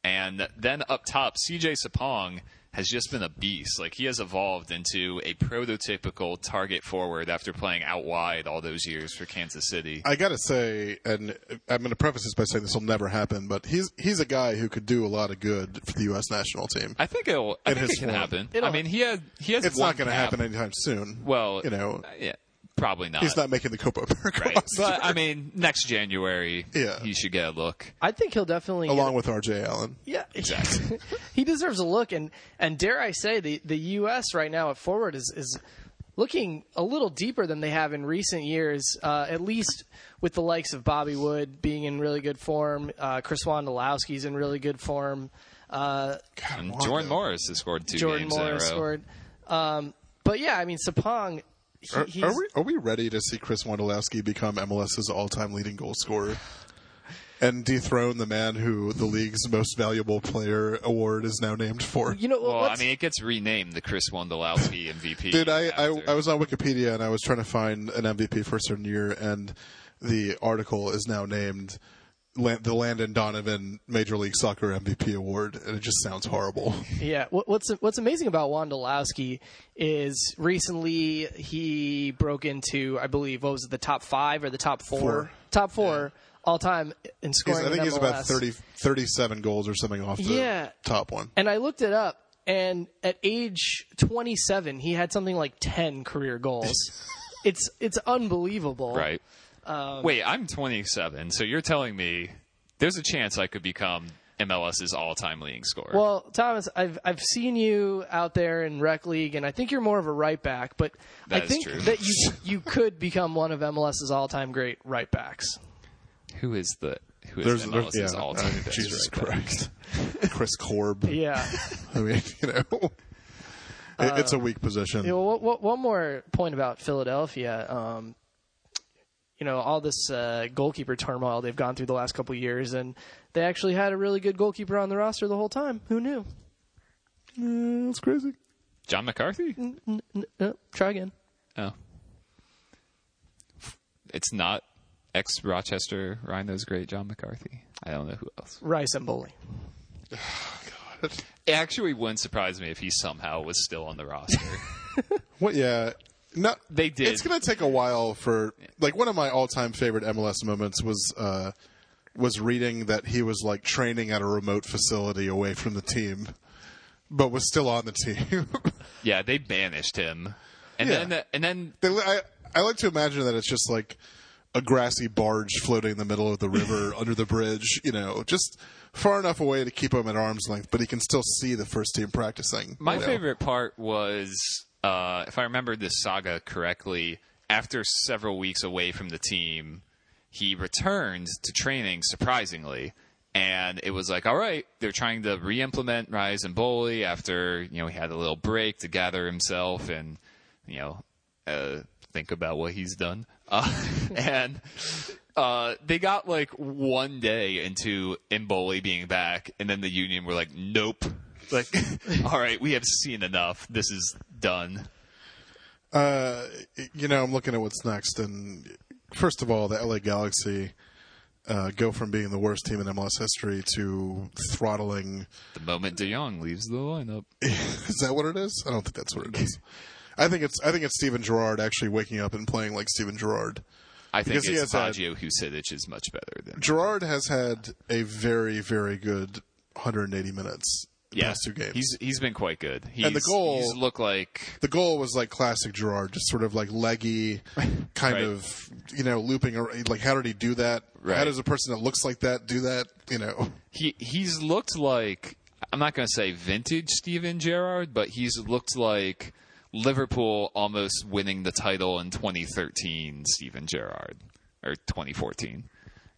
And then up top, CJ Sapong has just been a beast. Like he has evolved into a prototypical target forward after playing out wide all those years for Kansas City. I got to say, and I'm going to preface this by saying this will never happen, but he's he's a guy who could do a lot of good for the U.S. national team. I think it'll. I think it can form. happen. It'll- I mean, he had he has. It's one not going to cap. happen anytime soon. Well, you know, yeah, probably not. he's not making the Copa America right. roster, But I mean, next January, Yeah. he should get a look. I think he'll definitely along get- with R.J. Allen. Yeah, exactly. he deserves a look, and and dare I say, the the U.S. right now at forward is is looking a little deeper than they have in recent years. Uh, at least with the likes of Bobby Wood being in really good form, uh, Chris Wondolowski's in really good form. Uh, And Jordan Morris has scored two Jordan games Morris in a row. scored. Um, but yeah, I mean Sapong. He, Are, are we are we ready to see Chris Wondolowski become MLS's all-time leading goal scorer and dethrone the man who the league's most valuable player award is now named for? you know, Well, I mean, it gets renamed the Chris Wondolowski MVP. Dude, I, I. I was on Wikipedia and I was trying to find an MVP for a certain year, and the article is now named Lan- the Landon Donovan Major League Soccer MVP award, and it just sounds horrible. Yeah, what's what's amazing about Wondolowski is recently he broke into I believe what was it the top five or the top four, Four. top four all time in He's, scoring. I think in he's about MLS. 30, 37 goals or something off the Yeah. top one. And I looked it up, and at age 27, he had something like 10 career goals. it's it's unbelievable. right. Um, Wait, I'm 27, so you're telling me there's a chance I could become MLS's all-time leading scorer. Well, Thomas, I've I've seen you out there in rec league, and I think you're more of a right back. But I think true. that you you could become one of MLS's all-time great right backs. who is the who is There's, MLS's there's yeah, all-time I mean, best Jesus right back? Christ, Chris Korb. Yeah. I mean, you know, it, it's a weak position. You know, what, what, one more point about Philadelphia. Um, you know, all this uh, goalkeeper turmoil they've gone through the last couple of years, and they actually had a really good goalkeeper on the roster the whole time. Who knew? Uh, it's crazy. John McCarthy? N- uh, try again. Oh. It's not ex Rochester Rhinos great John McCarthy. I don't know who else. Rais M'Bolhi. It actually wouldn't surprise me if he somehow was still on the roster. What? Yeah. No, They did. It's going to take a while for like one of my all-time favorite MLS moments was uh, was reading that he was like training at a remote facility away from the team but was still on the team. Yeah, they banished him, and Yeah. then and then They, I, I like to imagine that it's just like a grassy barge floating in the middle of the river under the bridge, you know, just far enough away to keep him at arm's length, but he can still see the first team practicing. My you know. favorite part was, uh, if I remember this saga correctly, after several weeks away from the team, he returned to training surprisingly. And it was like, all right, they're trying to re-implement Rais M'Bolhi after you know he had a little break to gather himself and you know uh, think about what he's done. Uh, and uh, they got like one day into M'Bolhi being back, and then the union were like, nope. Like, all right, we have seen enough. This is done. Uh, you know, I'm looking at what's next, and first of all, the LA Galaxy uh, go from being the worst team in MLS history to throttling. The moment De Jong leaves the lineup. Is that what it is? I don't think that's what it is. I think it's I think it's Steven Gerrard actually waking up and playing like Steven Gerrard. I think Because it's had- Baggio Husidic is much better than. Gerrard has had a very very good 180 minutes the Yeah, past two games. he's he's been quite good. He's, And the goal- he's looked like the goal was like classic Gerrard, just sort of like leggy, kind Right. of you know looping. around. Like how did he do that? How does a person that looks like that do that? You know, he he's looked like I'm not going to say vintage Steven Gerrard, but he's looked like Liverpool almost winning the title in 2013 Steven Gerrard or 2014.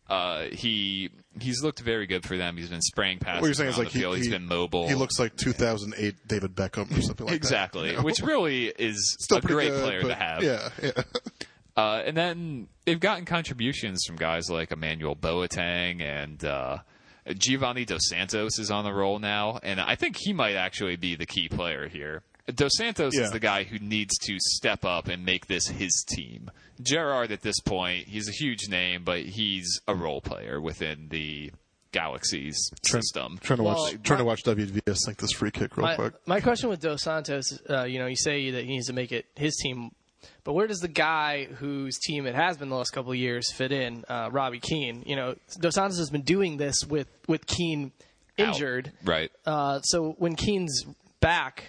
Uh, he he's looked very good for them. He's been spraying passes what you're saying is like he, he- been mobile. He looks like 2008 David Beckham or something like exactly, that. you know? which really is Still a great good, player to have. Yeah, yeah. Uh, and then they've gotten contributions from guys like Emmanuel Boateng and uh, Giovanni Dos Santos is on the roll now, and I think he might actually be the key player here. Dos Santos Yeah. is the guy who needs to step up and make this his team. Gerrard, at this point, he's a huge name, but he's a role player within the Galaxy's system. Trying to watch Well, trying to watch WVS sink this free kick real My, quick. my question with Dos Santos, uh, you know, you say that he needs to make it his team, but where does the guy whose team it has been the last couple of years fit in? Uh, Robbie Keane. You know, Dos Santos has been doing this with with Keane injured. Right. Uh, so when Keane's back,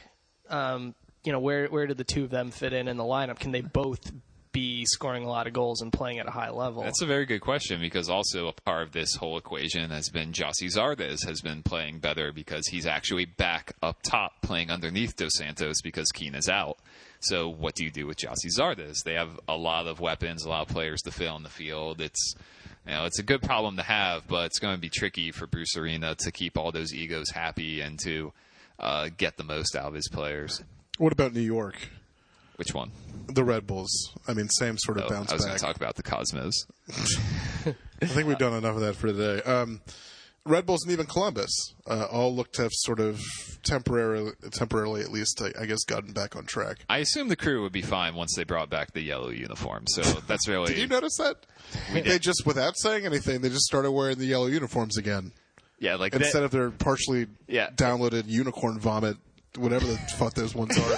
um, you know, where where do the two of them fit in in the lineup? Can they both be scoring a lot of goals and playing at a high level? That's a very good question because also a part of this whole equation has been Gyasi Zardes has been playing better because he's actually back up top playing underneath Dos Santos because Keane is out. So what do you do with Gyasi Zardes? They have a lot of weapons, a lot of players to fill in the field. It's you know, it's a good problem to have, but it's going to be tricky for Bruce Arena to keep all those egos happy and to uh, get the most out of his players. What about New York? Which one? The Red Bulls. I mean, same sort of Oh, bounce I was going to talk about the Cosmos. I think we've done enough of that for today. Um, Red Bulls and even Columbus uh, all look to have sort of temporarily, temporarily at least, I, I guess, gotten back on track. I assume the crew would be fine once they brought back the yellow uniform. So that's really Did you notice that? They just, without saying anything, they just started wearing the yellow uniforms again yeah, like instead that, of their partially Yeah. downloaded unicorn vomit, whatever the fuck those ones are.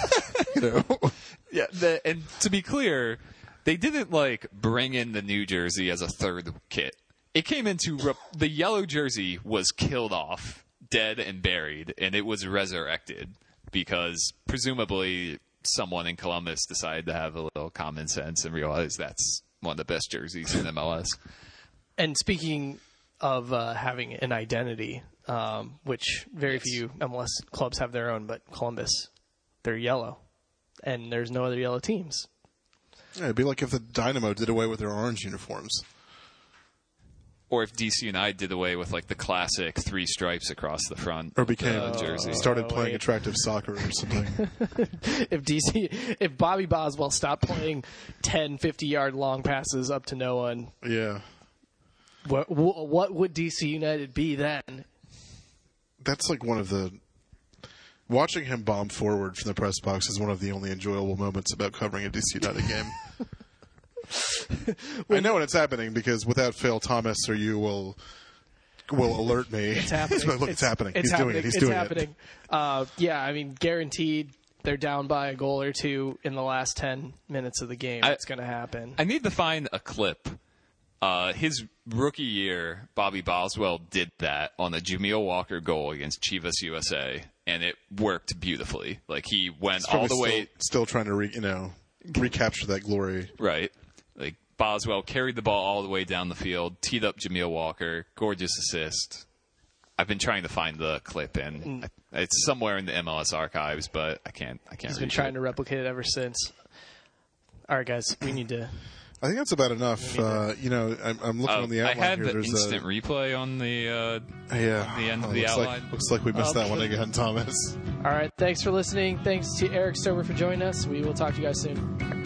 you know, yeah. The, and to be clear, they didn't like bring in the new jersey as a third kit. It came into re- the yellow jersey was killed off, dead and buried, and it was resurrected because presumably someone in Columbus decided to have a little common sense and realize that's one of the best jerseys in MLS. And speaking of uh, having an identity, um, which very few MLS clubs have their own, but Columbus, they're yellow, and there's no other yellow teams. Yeah, it'd be like if the Dynamo did away with their orange uniforms. Or if DC United did away with like the classic three stripes across the front Or of the became jersey. started Oh, playing wait. attractive soccer or something. If DC, if Bobby Boswell stopped playing 10, 50 yard long passes up to no one, yeah, what what would DC United be then? that's like one of the watching him bomb forward from the press box is one of the only enjoyable moments about covering a DC United game. I know when it's happening because without fail, Thomas or you will will alert me. It's happening. Look, it's, happening. It's He's happening. doing it. He's it's doing happening. it. Uh, yeah, I mean, guaranteed. They're down by a goal or two in the last ten minutes of the game. I- it's going to happen. I need to find a clip Uh, his rookie year, Bobby Boswell did that on the Jamil Walker goal against Chivas USA, and it worked beautifully. Like he went all probably the way still, still trying to re, you know recapture that glory. right. Like Boswell carried the ball all the way down the field, teed up Jamil Walker, gorgeous assist. I've been trying to find the clip, and I, it's somewhere in the MLS archives, but I can't. I can't. He's been trying it. to replicate it ever since. All right, guys, we need to. I think that's about enough. Uh, you know, I'm, I'm looking Oh, on the outline I outline had here. the There's instant a, replay on the. Uh, yeah, the end of Oh, the looks outline. Like, looks like we missed that one again, Thomas. All right, thanks for listening. Thanks to Erik Stover for joining us. We will talk to you guys soon.